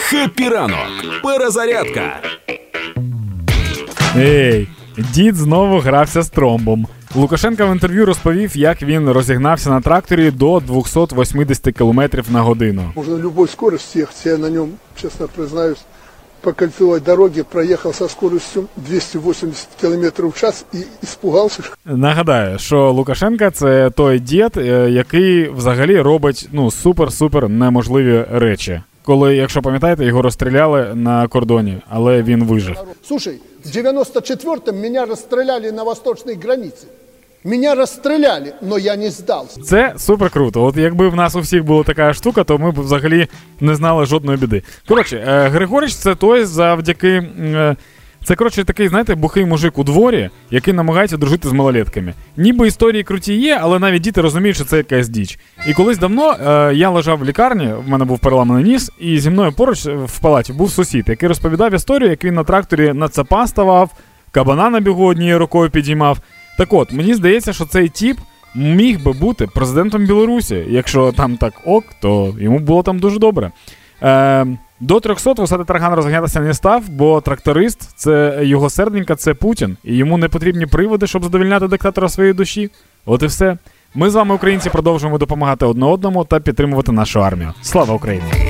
Happy ранок. Перезарядка. Ей, дід знову грався з тромбом. Лукашенко в інтерв'ю розповів, як він розігнався на тракторі до 280 км на годину. Можно любой скорости ехать. Я на нем, честно признаюсь, по кольцевой дороге проехал со скоростью 280 км в час и испугался. Нагадаю, що Лукашенка це той дід, е, який взагалі робить ну супер-супер неможливі речі. Коли, якщо пам'ятаєте, його розстріляли на кордоні, але він вижив. Слушай, в 94-м мене розстріляли на восточній границі. Меня розстріляли, але я не здався. Це супер круто. От якби в нас у всіх була така штука, то ми б взагалі не знали жодної біди. Коротше, е, Григорич це той завдяки. Це коротше такий, знаєте, бухий мужик у дворі, який намагається дружити з малолетками. Ніби історії круті є, але навіть діти розуміють, що це якась діч. І колись давно е, я лежав в лікарні, в мене був переламаний ніс, і зі мною поруч е, в палаті був сусід, який розповідав історію, як він на тракторі на цапа ставав, кабана на бігу однією рукою підіймав. Так от, мені здається, що цей тіп міг би бути президентом Білорусі. Якщо там так ок, то йому було там дуже добре. Е, до 300 висоти тарган розганятися не став, бо тракторист, це його серденька, це Путін, і йому не потрібні приводи, щоб задовільняти диктатора своєї душі. От і все. Ми з вами, українці, продовжуємо допомагати одне одному та підтримувати нашу армію. Слава Україні!